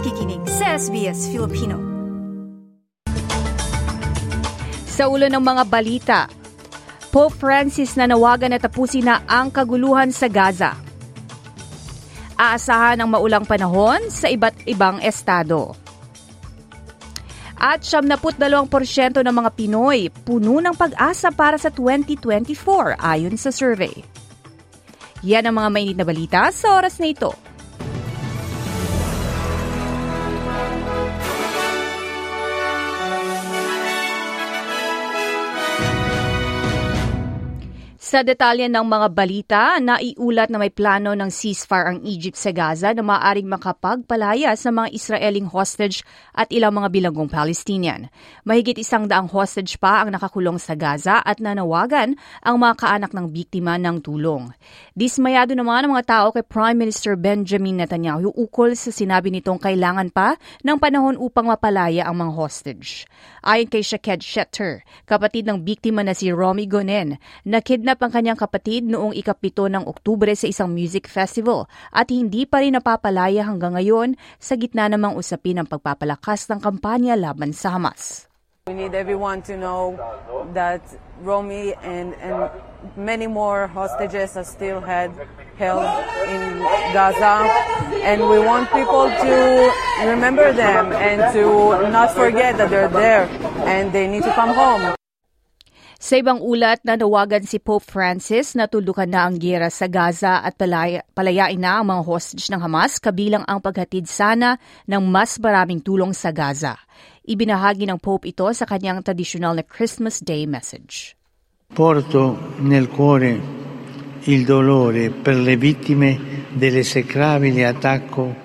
nakikinig sa SBS Filipino. Sa ulo ng mga balita, Pope Francis na nawagan na tapusin na ang kaguluhan sa Gaza. Aasahan ang maulang panahon sa iba't ibang estado. At 72% ng mga Pinoy puno ng pag-asa para sa 2024 ayon sa survey. Yan ang mga mainit na balita sa oras na ito. Sa detalye ng mga balita, naiulat na may plano ng ceasefire ang Egypt sa Gaza na maaaring makapagpalaya sa mga Israeling hostage at ilang mga bilanggong Palestinian. Mahigit isang daang hostage pa ang nakakulong sa Gaza at nanawagan ang mga kaanak ng biktima ng tulong. Dismayado naman ang mga tao kay Prime Minister Benjamin Netanyahu ukol sa sinabi nitong kailangan pa ng panahon upang mapalaya ang mga hostage. Ayon kay Shaked Shetter, kapatid ng biktima na si Romy Gonen, na kidnap ang kanyang kapatid noong ikapito ng Oktubre sa isang music festival at hindi pa rin napapalaya hanggang ngayon sa gitna namang usapin ng pagpapalakas ng kampanya laban sa Hamas. We need everyone to know that Romy and, and many more hostages are still had, held in Gaza. And we want people to remember them and to not forget that they're there and they need to come home. Sa ibang ulat, nanawagan si Pope Francis na tulukan na ang gera sa Gaza at palaya, palayain na ang mga hostage ng Hamas kabilang ang paghatid sana ng mas maraming tulong sa Gaza. Ibinahagi ng Pope ito sa kanyang tradisyonal na Christmas Day message. Porto nel cuore il dolore per le vittime dell'esecrabile attacco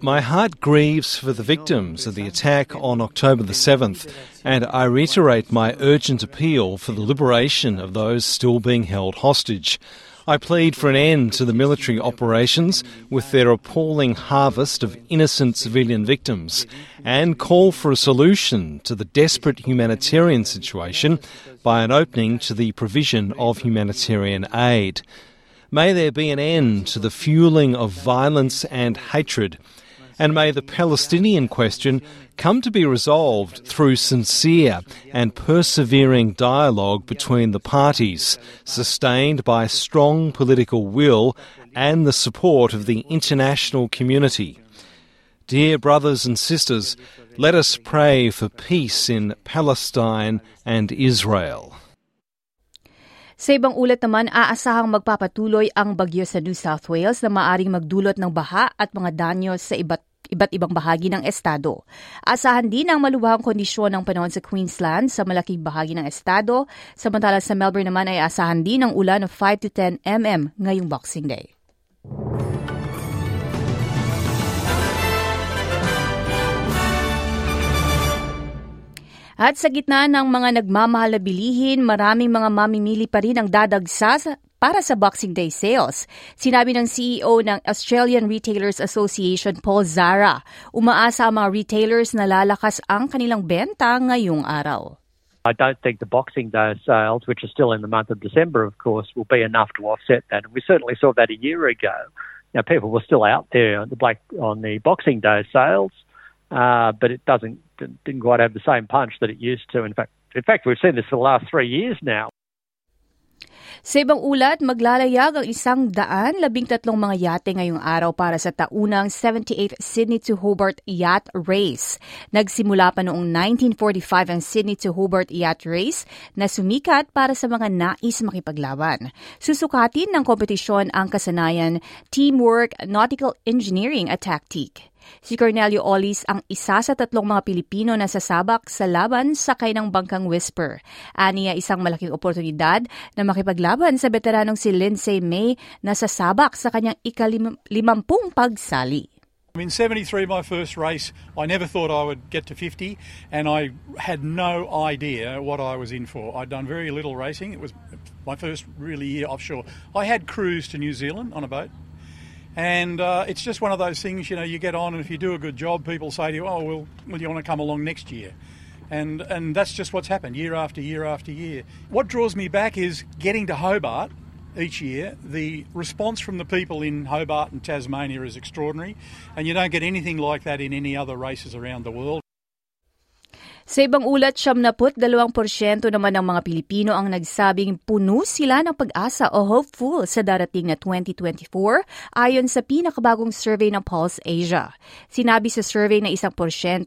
My heart grieves for the victims of the attack on October the 7th, and I reiterate my urgent appeal for the liberation of those still being held hostage. I plead for an end to the military operations with their appalling harvest of innocent civilian victims and call for a solution to the desperate humanitarian situation by an opening to the provision of humanitarian aid. May there be an end to the fueling of violence and hatred, and may the Palestinian question come to be resolved through sincere and persevering dialogue between the parties, sustained by strong political will and the support of the international community. Dear brothers and sisters, let us pray for peace in Palestine and Israel. Sa ibang ulat naman, aasahang magpapatuloy ang bagyo sa New South Wales na maaring magdulot ng baha at mga danyo sa iba't iba't ibang bahagi ng estado. Asahan din ang maluwahang kondisyon ng panahon sa Queensland sa malaking bahagi ng estado, samantala sa Melbourne naman ay asahan din ang ulan ng 5 to 10 mm ngayong Boxing Day. At sa gitna ng mga nagmamahal na bilihin, maraming mga mamimili pa rin ang dadagsa para sa Boxing Day sales. Sinabi ng CEO ng Australian Retailers Association, Paul Zara, umaasa ang mga retailers na lalakas ang kanilang benta ngayong araw. I don't think the Boxing Day sales, which are still in the month of December, of course, will be enough to offset that. And we certainly saw that a year ago. Know, people were still out there on the, Black, on the Boxing Day sales, uh, but it doesn't didn't quite have the same punch that it used to. In fact, in fact, we've seen this for the last three years now. Sa ibang ulat, maglalayag ang isang daan labing tatlong mga yate ngayong araw para sa taunang 78th Sydney to Hobart Yacht Race. Nagsimula pa noong 1945 ang Sydney to Hobart Yacht Race na sumikat para sa mga nais makipaglaban. Susukatin ng kompetisyon ang kasanayan Teamwork Nautical Engineering at Tactique. Si Cornelio Olis ang isa sa tatlong mga Pilipino na sasabak sa laban sa kainang bangkang Whisper. Aniya isang malaking oportunidad na makipaglaban sa veteranong si Lindsay May na sasabak sa kanyang ikalimampung pagsali. In 73, my first race, I never thought I would get to 50, and I had no idea what I was in for. I'd done very little racing. It was my first really year offshore. I had cruised to New Zealand on a boat, and uh, it's just one of those things, you know, you get on, and if you do a good job, people say to you, oh, well, well you want to come along next year? And, and that's just what's happened year after year after year. What draws me back is getting to Hobart each year. The response from the people in Hobart and Tasmania is extraordinary, and you don't get anything like that in any other races around the world. Sa ibang ulat, 72% naman ng mga Pilipino ang nagsabing puno sila ng pag-asa o hopeful sa darating na 2024 ayon sa pinakabagong survey ng Pulse Asia. Sinabi sa survey na 1%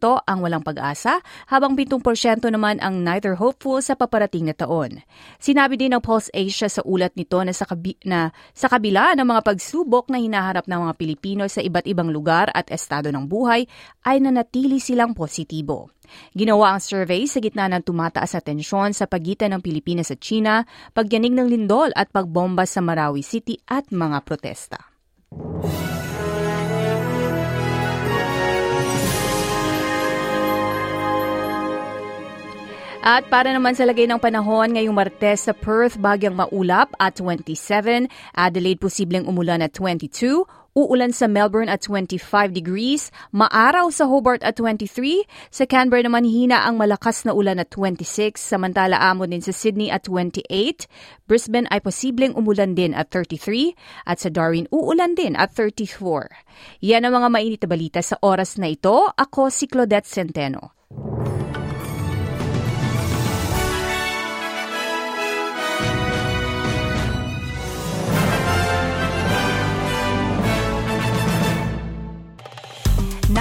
ang walang pag-asa habang 7% naman ang neither hopeful sa paparating na taon. Sinabi din ng Pulse Asia sa ulat nito na sa, kabi- na sa kabila ng mga pagsubok na hinaharap ng mga Pilipino sa iba't ibang lugar at estado ng buhay ay nanatili silang positibo. Ginawa ang survey sa gitna ng tumataas na tensyon sa pagitan ng Pilipinas at China, pagyanig ng lindol at pagbomba sa Marawi City at mga protesta. At para naman sa lagay ng panahon ngayong Martes sa Perth, bagyang maulap at 27, Adelaide posibleng umulan at 22, Uulan sa Melbourne at 25 degrees, maaraw sa Hobart at 23, sa Canberra naman hina ang malakas na ulan at 26, samantala amon din sa Sydney at 28, Brisbane ay posibleng umulan din at 33, at sa Darwin uulan din at 34. Yan ang mga mainit na balita sa oras na ito. Ako si Claudette Centeno.